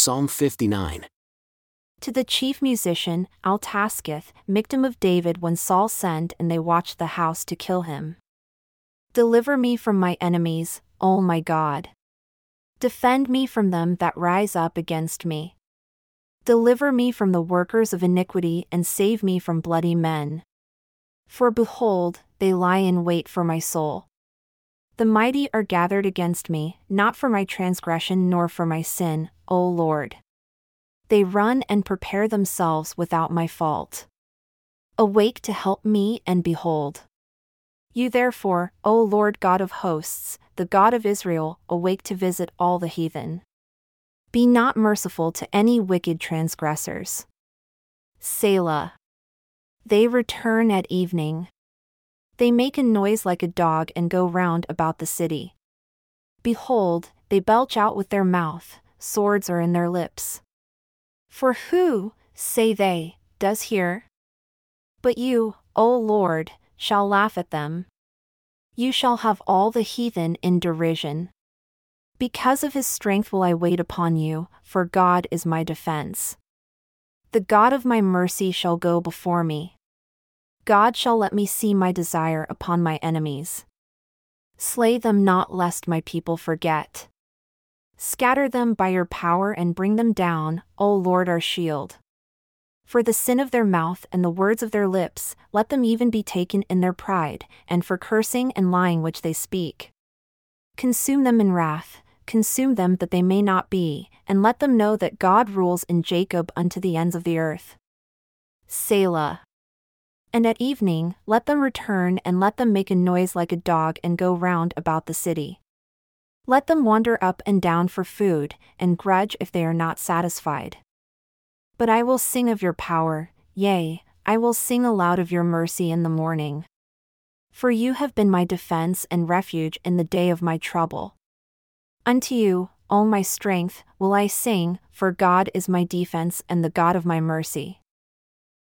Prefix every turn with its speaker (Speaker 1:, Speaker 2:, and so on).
Speaker 1: Psalm 59.
Speaker 2: To the chief musician, Altaschith, Michtam of David when Saul sent and they watched the house to kill him. Deliver me from my enemies, O my God. Defend me from them that rise up against me. Deliver me from the workers of iniquity and save me from bloody men. For behold, they lie in wait for my soul. The mighty are gathered against me, not for my transgression nor for my sin, O Lord. They run and prepare themselves without my fault. Awake to help me and behold. You therefore, O Lord God of hosts, the God of Israel, awake to visit all the heathen. Be not merciful to any wicked transgressors. Selah. They return at evening. They make a noise like a dog and go round about the city. Behold, they belch out with their mouth, swords are in their lips. For who, say they, does hear? But you, O Lord, shall laugh at them. You shall have all the heathen in derision. Because of his strength will I wait upon you, for God is my defense. The God of my mercy shall go before me. God shall let me see my desire upon my enemies. Slay them not, lest my people forget. Scatter them by your power and bring them down, O Lord our shield. For the sin of their mouth and the words of their lips, let them even be taken in their pride, and for cursing and lying which they speak. Consume them in wrath, consume them that they may not be, and let them know that God rules in Jacob unto the ends of the earth. Selah. And at evening, let them return and let them make a noise like a dog and go round about the city. Let them wander up and down for food, and grudge if they are not satisfied. But I will sing of your power, yea, I will sing aloud of your mercy in the morning. For you have been my defense and refuge in the day of my trouble. Unto you, O my strength, will I sing, for God is my defense and the God of my mercy.